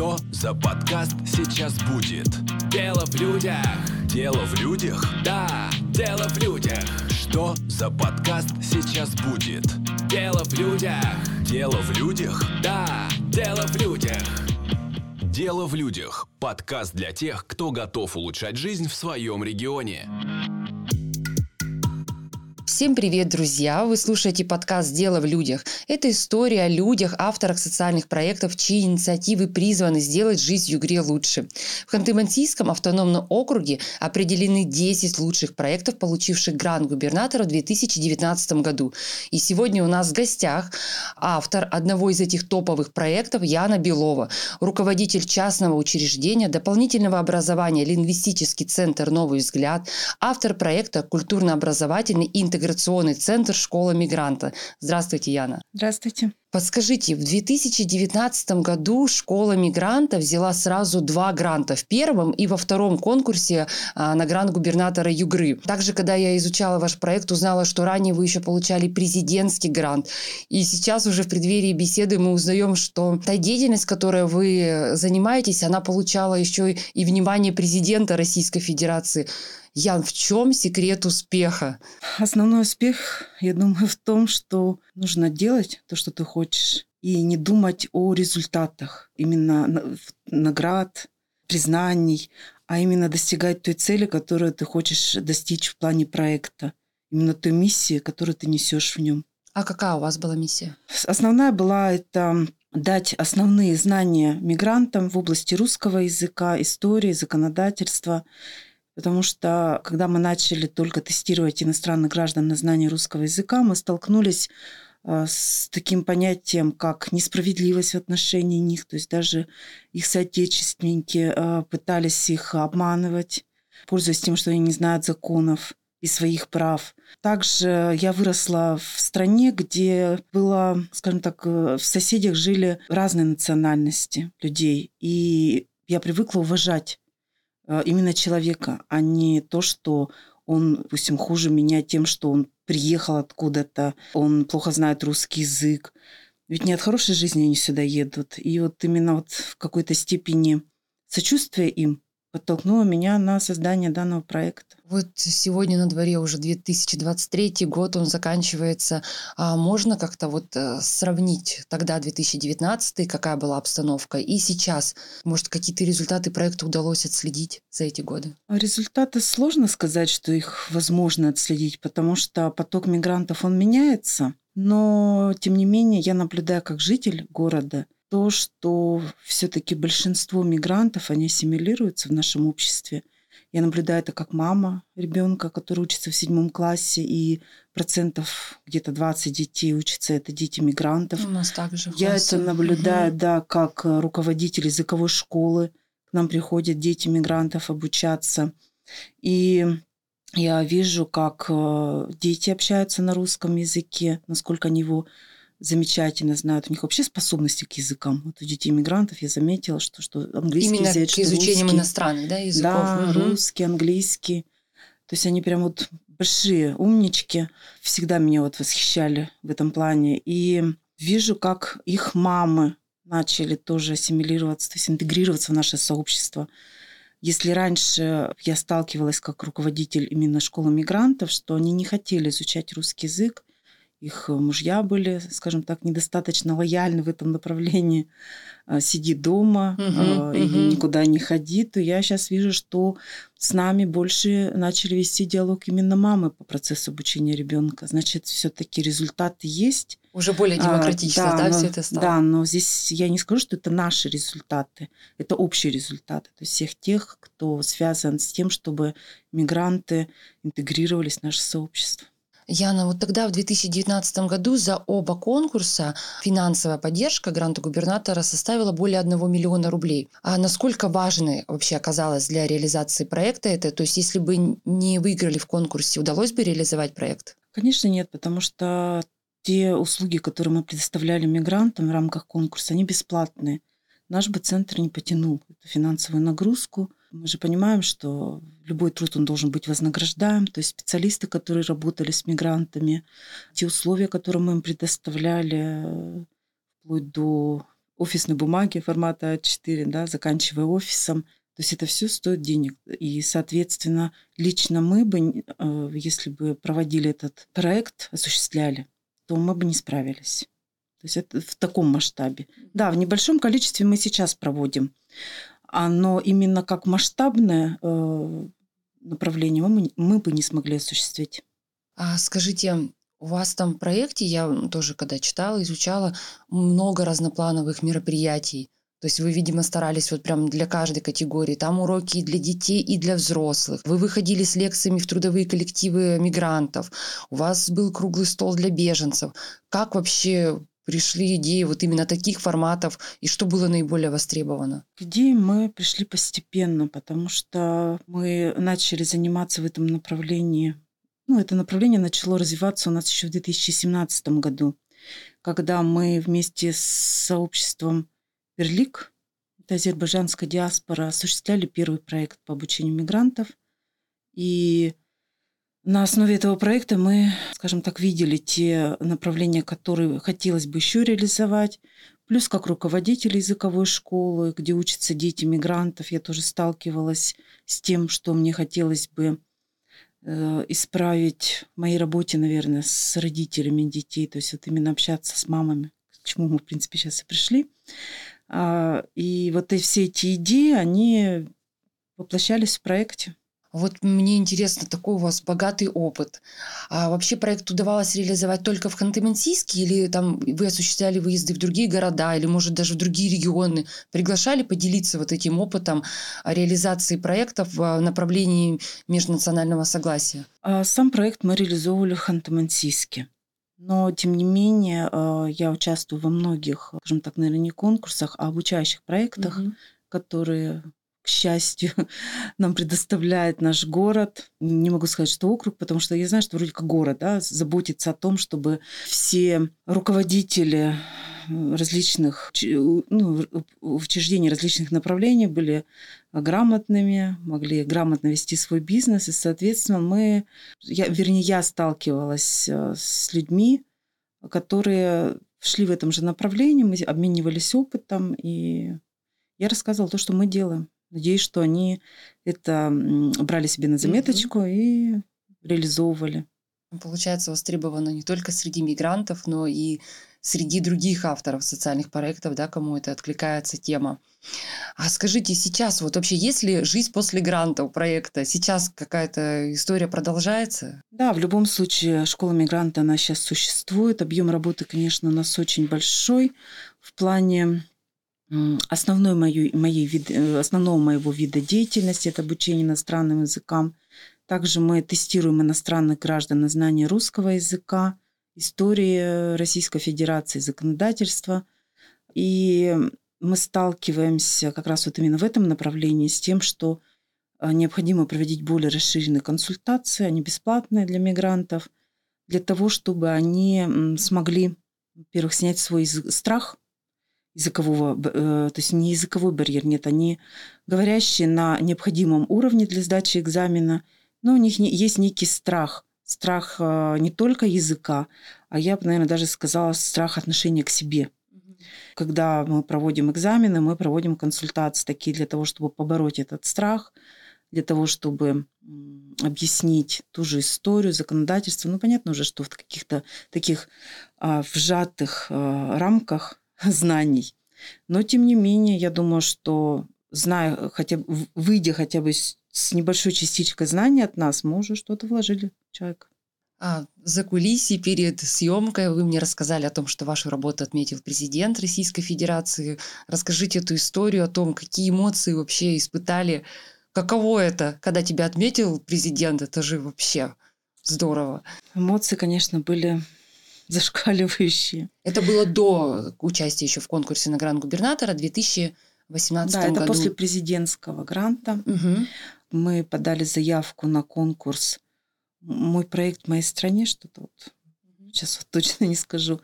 Что за подкаст сейчас будет? Дело в людях. Дело в людях? Да, дело в людях. Что за подкаст сейчас будет? Дело в людях. Дело в людях? Да, дело в людях. Дело в людях. Подкаст для тех, кто готов улучшать жизнь в своем регионе. Всем привет, друзья! Вы слушаете подкаст «Дело в людях». Это история о людях, авторах социальных проектов, чьи инициативы призваны сделать жизнь в Югре лучше. В Ханты-Мансийском автономном округе определены 10 лучших проектов, получивших грант губернатора в 2019 году. И сегодня у нас в гостях автор одного из этих топовых проектов Яна Белова, руководитель частного учреждения дополнительного образования «Лингвистический центр «Новый взгляд», автор проекта «Культурно-образовательный интеграционный интеграционный центр «Школа мигранта». Здравствуйте, Яна. Здравствуйте. Подскажите, в 2019 году школа мигранта взяла сразу два гранта в первом и во втором конкурсе а, на грант губернатора Югры. Также, когда я изучала ваш проект, узнала, что ранее вы еще получали президентский грант. И сейчас уже в преддверии беседы мы узнаем, что та деятельность, которой вы занимаетесь, она получала еще и внимание президента Российской Федерации. Ян, в чем секрет успеха? Основной успех, я думаю, в том, что нужно делать то, что ты хочешь, и не думать о результатах, именно наград, признаний, а именно достигать той цели, которую ты хочешь достичь в плане проекта, именно той миссии, которую ты несешь в нем. А какая у вас была миссия? Основная была это дать основные знания мигрантам в области русского языка, истории, законодательства Потому что, когда мы начали только тестировать иностранных граждан на знание русского языка, мы столкнулись а, с таким понятием, как несправедливость в отношении них. То есть даже их соотечественники а, пытались их обманывать, пользуясь тем, что они не знают законов и своих прав. Также я выросла в стране, где было, скажем так, э, в соседях жили разные национальности людей. И я привыкла уважать именно человека, а не то, что он, допустим, хуже меня тем, что он приехал откуда-то, он плохо знает русский язык. Ведь не от хорошей жизни они сюда едут. И вот именно вот в какой-то степени сочувствия им подтолкнуло меня на создание данного проекта. Вот сегодня на дворе уже 2023 год, он заканчивается. А можно как-то вот э, сравнить тогда 2019, какая была обстановка, и сейчас? Может, какие-то результаты проекта удалось отследить за эти годы? Результаты сложно сказать, что их возможно отследить, потому что поток мигрантов, он меняется. Но, тем не менее, я наблюдаю как житель города – то, что все-таки большинство мигрантов, они ассимилируются в нашем обществе. Я наблюдаю это как мама ребенка, который учится в седьмом классе, и процентов где-то 20 детей учатся, это дети мигрантов. У нас также. Я это наблюдаю, угу. да, как руководитель языковой школы. К нам приходят дети мигрантов обучаться. И я вижу, как э, дети общаются на русском языке, насколько они его замечательно знают. У них вообще способности к языкам. Вот у детей мигрантов я заметила, что, что английский Именно язык, к изучением русский. иностранных да, языков. Да, угу. русский, английский. То есть они прям вот большие умнички. Всегда меня вот восхищали в этом плане. И вижу, как их мамы начали тоже ассимилироваться, то есть интегрироваться в наше сообщество. Если раньше я сталкивалась как руководитель именно школы мигрантов, что они не хотели изучать русский язык, их э, мужья были, скажем так, недостаточно лояльны в этом направлении. А, сиди дома uh-huh, и uh-huh. никуда не ходи, то я сейчас вижу, что с нами больше начали вести диалог именно мамы по процессу обучения ребенка. Значит, все-таки результаты есть. Уже более а, демократично, а, да, да но, все это стало? Да, но здесь я не скажу, что это наши результаты, это общие результаты, то есть всех тех, кто связан с тем, чтобы мигранты интегрировались в наше сообщество. Яна, вот тогда в 2019 году за оба конкурса финансовая поддержка гранта губернатора составила более 1 миллиона рублей. А насколько важной вообще оказалась для реализации проекта это? То есть если бы не выиграли в конкурсе, удалось бы реализовать проект? Конечно, нет, потому что те услуги, которые мы предоставляли мигрантам в рамках конкурса, они бесплатные. Наш бы центр не потянул эту финансовую нагрузку – мы же понимаем, что любой труд он должен быть вознаграждаем. То есть специалисты, которые работали с мигрантами, те условия, которые мы им предоставляли, вплоть до офисной бумаги формата А4, да, заканчивая офисом. То есть это все стоит денег. И, соответственно, лично мы бы, э, если бы проводили этот проект, осуществляли, то мы бы не справились. То есть это в таком масштабе. Да, в небольшом количестве мы сейчас проводим. А, но именно как масштабное э, направление мы, мы бы не смогли осуществить. А скажите, у вас там в проекте, я тоже когда читала, изучала, много разноплановых мероприятий. То есть вы, видимо, старались вот прям для каждой категории. Там уроки и для детей, и для взрослых. Вы выходили с лекциями в трудовые коллективы мигрантов. У вас был круглый стол для беженцев. Как вообще пришли идеи вот именно таких форматов и что было наиболее востребовано? К идее мы пришли постепенно, потому что мы начали заниматься в этом направлении. Ну, это направление начало развиваться у нас еще в 2017 году, когда мы вместе с сообществом Перлик, это азербайджанская диаспора, осуществляли первый проект по обучению мигрантов. И на основе этого проекта мы, скажем так, видели те направления, которые хотелось бы еще реализовать. Плюс как руководитель языковой школы, где учатся дети мигрантов, я тоже сталкивалась с тем, что мне хотелось бы э, исправить в моей работе, наверное, с родителями детей, то есть вот именно общаться с мамами, к чему мы, в принципе, сейчас и пришли. А, и вот и все эти идеи, они воплощались в проекте. Вот мне интересно, такой у вас богатый опыт. А вообще проект удавалось реализовать только в Ханты-Мансийске или там вы осуществляли выезды в другие города или, может, даже в другие регионы? Приглашали поделиться вот этим опытом реализации проектов в направлении межнационального согласия? А сам проект мы реализовывали в Ханты-Мансийске. Но, тем не менее, э, я участвую во многих, скажем так, наверное, не конкурсах, а обучающих проектах, угу. которые к счастью, нам предоставляет наш город. Не могу сказать, что округ, потому что я знаю, что вроде как город да, заботится о том, чтобы все руководители различных ну, учреждений различных направлений были грамотными, могли грамотно вести свой бизнес, и, соответственно, мы, я, вернее, я сталкивалась э, с людьми, которые шли в этом же направлении, мы обменивались опытом, и я рассказывала то, что мы делаем. Надеюсь, что они это брали себе на заметочку mm-hmm. и реализовывали. Получается, востребовано не только среди мигрантов, но и среди других авторов социальных проектов, да, кому это откликается тема. А скажите, сейчас вот вообще есть ли жизнь после гранта у проекта? Сейчас какая-то история продолжается? Да, в любом случае школа мигранта, она сейчас существует. Объем работы, конечно, у нас очень большой в плане основной моей, моей вид, э, основного моего вида деятельности – это обучение иностранным языкам. Также мы тестируем иностранных граждан на знание русского языка – истории Российской Федерации, законодательства. И мы сталкиваемся как раз вот именно в этом направлении с тем, что а, необходимо проводить более расширенные консультации, они бесплатные для мигрантов, для того, чтобы они смогли, во-первых, снять свой страх языкового, э, то есть не языковой барьер, нет, они говорящие на необходимом уровне для сдачи экзамена, но у них есть некий страх – страх э, не только языка, а я бы, наверное, даже сказала страх отношения к себе. Когда мы проводим экзамены, мы проводим консультации такие для того, чтобы побороть этот страх, для того, чтобы объяснить ту же историю, законодательство. Ну, понятно уже, что в каких-то таких а, вжатых а, рамках знаний. Но, тем не менее, я думаю, что зная, хотя бы, выйдя хотя бы с небольшой частичкой знаний от нас, мы уже что-то вложили в человека. А за кулисье перед съемкой вы мне рассказали о том, что вашу работу отметил президент Российской Федерации. Расскажите эту историю о том, какие эмоции вообще испытали. Каково это, когда тебя отметил президент? Это же вообще здорово. Эмоции, конечно, были зашкаливающие. Это было до участия еще в конкурсе на гранд-губернатора 2018 да, году. Да, это после президентского гранта. Угу. Мы подали заявку на конкурс мой проект в моей стране, что-то вот сейчас вот точно не скажу.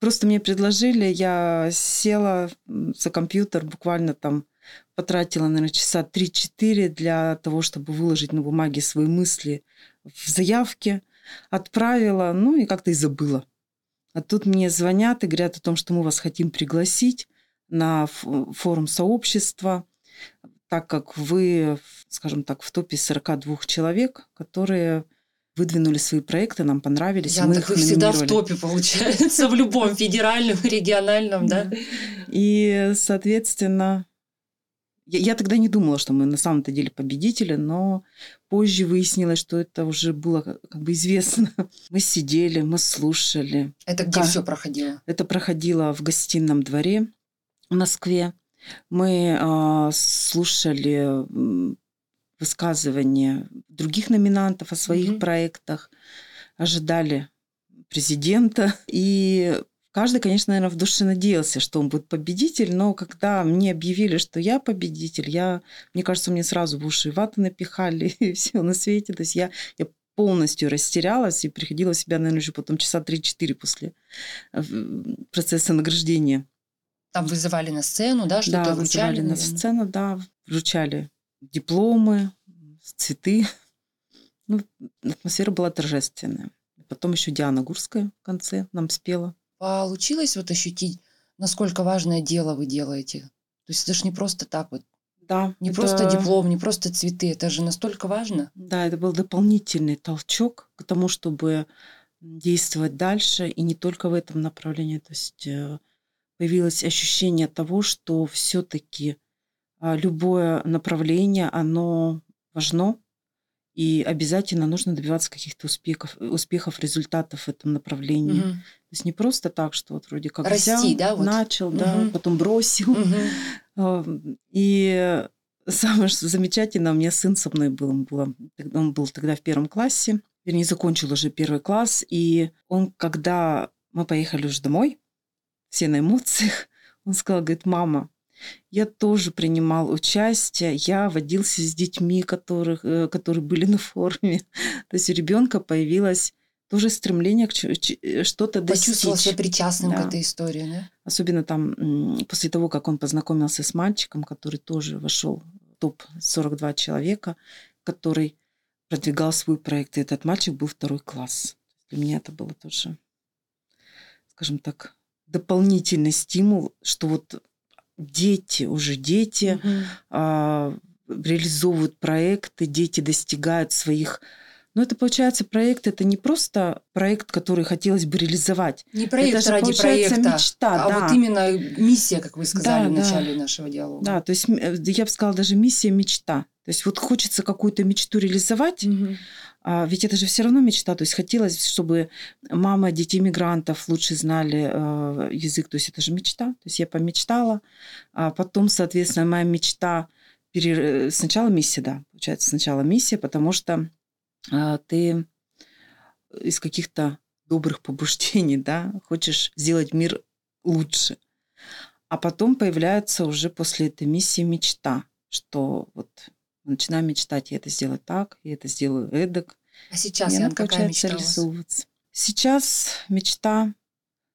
Просто мне предложили, я села за компьютер, буквально там потратила, наверное, часа 3-4 для того, чтобы выложить на бумаге свои мысли в заявке, отправила, ну и как-то и забыла. А тут мне звонят и говорят о том, что мы вас хотим пригласить на форум сообщества, так как вы, скажем так, в топе 42 человек, которые выдвинули свои проекты, нам понравились. Я, так вы всегда в топе, получается, в любом федеральном, региональном, да? И, соответственно, я, я тогда не думала, что мы на самом-то деле победители, но позже выяснилось, что это уже было как бы известно. Мы сидели, мы слушали. Это где как... все проходило? Это проходило в гостином дворе в Москве. Мы э, слушали высказывания других номинантов о своих mm-hmm. проектах, ожидали президента. И каждый, конечно, наверное, в душе надеялся, что он будет победитель, но когда мне объявили, что я победитель, я, мне кажется, мне сразу в уши ваты напихали и все на свете. То есть я, я полностью растерялась и приходила в себя, наверное, еще потом часа 3-4 после э, процесса награждения. Там вызывали на сцену, да, что-то да, вручали? вызывали на сцену, да, вручали дипломы, цветы. Ну, атмосфера была торжественная. Потом еще Диана Гурская в конце нам спела. Получилось вот ощутить, насколько важное дело вы делаете? То есть это же не просто так вот. Да. Не это... просто диплом, не просто цветы. Это же настолько важно. Да, это был дополнительный толчок к тому, чтобы действовать дальше и не только в этом направлении. То есть э, появилось ощущение того, что все-таки а, любое направление, оно важно, и обязательно нужно добиваться каких-то успехов, успехов, результатов в этом направлении. Угу. То есть не просто так, что вот вроде как Расти, взял, да, вот. начал, угу. да, потом бросил. Угу. И самое замечательное, у меня сын со мной был, он, был, он был тогда в первом классе, вернее, закончил уже первый класс, и он, когда мы поехали уже домой, все на эмоциях, он сказал, говорит, мама, я тоже принимал участие, я водился с детьми, которых, э, которые были на форуме. То есть у ребенка появилось тоже стремление к э, что-то достичь. Почувствовал себя причастным да. к этой истории, да? Особенно там после того, как он познакомился с мальчиком, который тоже вошел в топ 42 человека, который продвигал свой проект. И этот мальчик был второй класс. Для меня это было тоже, скажем так, дополнительный стимул, что вот дети, уже дети угу. а, реализовывают проекты, дети достигают своих но это получается проект, это не просто проект, который хотелось бы реализовать. Не проект это же, ради проекта, мечта, а да. вот именно миссия, как вы сказали да, в начале да. нашего диалога. Да, то есть э, я бы сказала даже миссия, мечта. То есть вот хочется какую-то мечту реализовать, угу. а, ведь это же все равно мечта. То есть хотелось, чтобы мама детей мигрантов лучше знали э, язык. То есть это же мечта. То есть я помечтала, а потом, соответственно, моя мечта пере... сначала миссия, да, получается сначала миссия, потому что ты из каких-то добрых побуждений, да, хочешь сделать мир лучше. А потом появляется уже после этой миссии мечта, что вот начинаем мечтать, я это сделаю так, я это сделаю эдак. А сейчас, Ян, какая мечта реализовываться. Сейчас мечта,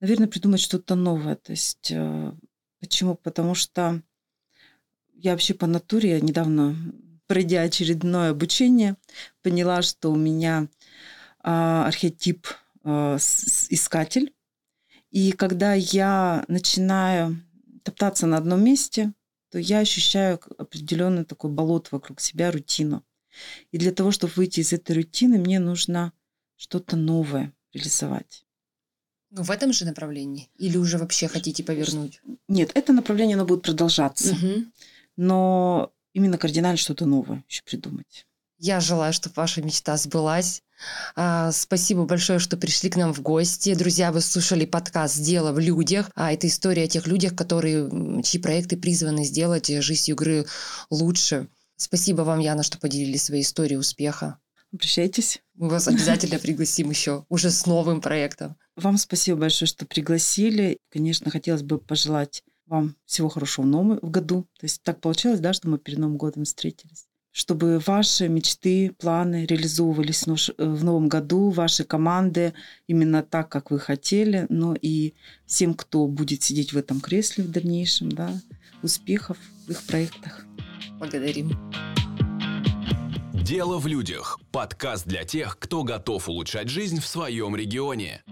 наверное, придумать что-то новое. То есть э, почему? Потому что я вообще по натуре, я недавно пройдя очередное обучение, поняла, что у меня а, архетип а, искатель. И когда я начинаю топтаться на одном месте, то я ощущаю определенный такой болот вокруг себя, рутину. И для того, чтобы выйти из этой рутины, мне нужно что-то новое реализовать. Ну, в этом же направлении? Или уже вообще хотите повернуть? Нет, это направление, оно будет продолжаться. Угу. Но именно кардинально что-то новое еще придумать. Я желаю, чтобы ваша мечта сбылась. А, спасибо большое, что пришли к нам в гости. Друзья, вы слушали подкаст «Дело в людях». А это история о тех людях, которые, чьи проекты призваны сделать жизнь игры лучше. Спасибо вам, Яна, что поделились своей историей успеха. Обращайтесь. Мы вас обязательно пригласим еще, уже с новым проектом. Вам спасибо большое, что пригласили. Конечно, хотелось бы пожелать вам всего хорошего в новом году. То есть так получилось, да, что мы перед Новым годом встретились. Чтобы ваши мечты, планы реализовывались в новом году, ваши команды именно так, как вы хотели. Но и всем, кто будет сидеть в этом кресле в дальнейшем, да, успехов в их проектах. Благодарим. Дело в людях. Подкаст для тех, кто готов улучшать жизнь в своем регионе.